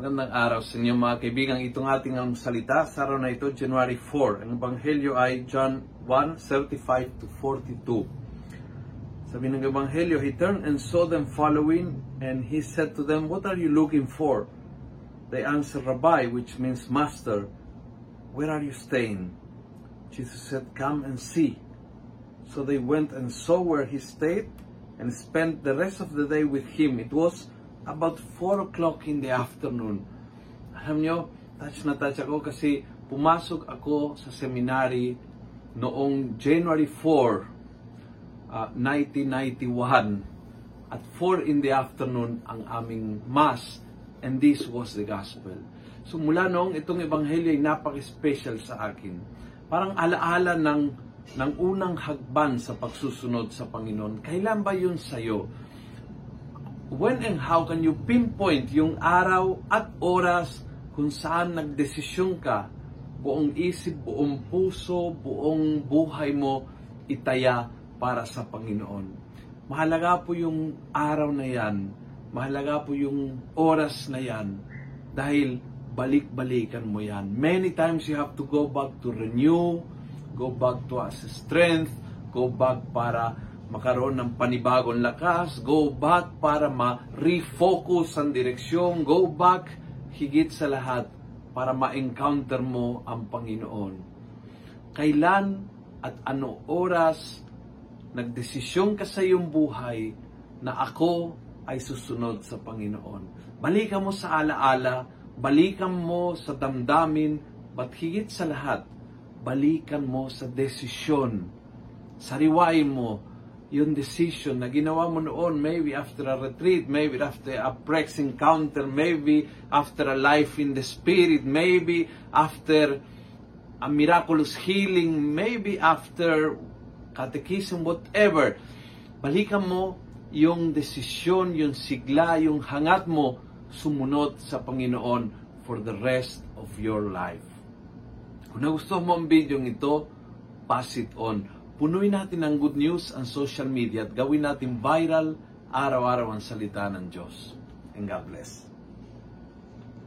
Magandang araw sa inyo mga kaibigan. Itong ating ang salita sa araw na ito, January 4. Ang Ebanghelyo ay John 1, 35 to 42. Sabi ng Ebanghelyo, He turned and saw them following, and He said to them, What are you looking for? They answered, Rabbi, which means Master, where are you staying? Jesus said, Come and see. So they went and saw where he stayed and spent the rest of the day with him. It was about 4 o'clock in the afternoon. Alam nyo, touch na touch ako kasi pumasok ako sa seminary noong January 4, uh, 1991. At 4 in the afternoon ang aming mass and this was the gospel. So mula noong itong ebanghelyo ay napaka-special sa akin. Parang alaala ng ng unang hagban sa pagsusunod sa Panginoon. Kailan ba yun sa'yo? When and how can you pinpoint yung araw at oras kung saan nagdesisyon ka, buong isip, buong puso, buong buhay mo itaya para sa Panginoon. Mahalaga po yung araw na yan, mahalaga po yung oras na yan, dahil balik-balikan mo yan. Many times you have to go back to renew, go back to as strength, go back para makaroon ng panibagong lakas, go back para ma-refocus ang direksyon, go back higit sa lahat para ma-encounter mo ang Panginoon. Kailan at ano oras nagdesisyon ka sa iyong buhay na ako ay susunod sa Panginoon. Balikan mo sa alaala, balikan mo sa damdamin, but higit sa lahat, balikan mo sa desisyon. Sariwain mo yung decision na ginawa mo noon, maybe after a retreat, maybe after a prex encounter, maybe after a life in the Spirit, maybe after a miraculous healing, maybe after catechism, whatever. Balikan mo yung desisyon, yung sigla, yung hangat mo sumunod sa Panginoon for the rest of your life. Kung nagustuhan mo ang video ito, pass it on. Punuin natin ng good news ang social media at gawin natin viral araw-araw ang salita ng Diyos. And God bless.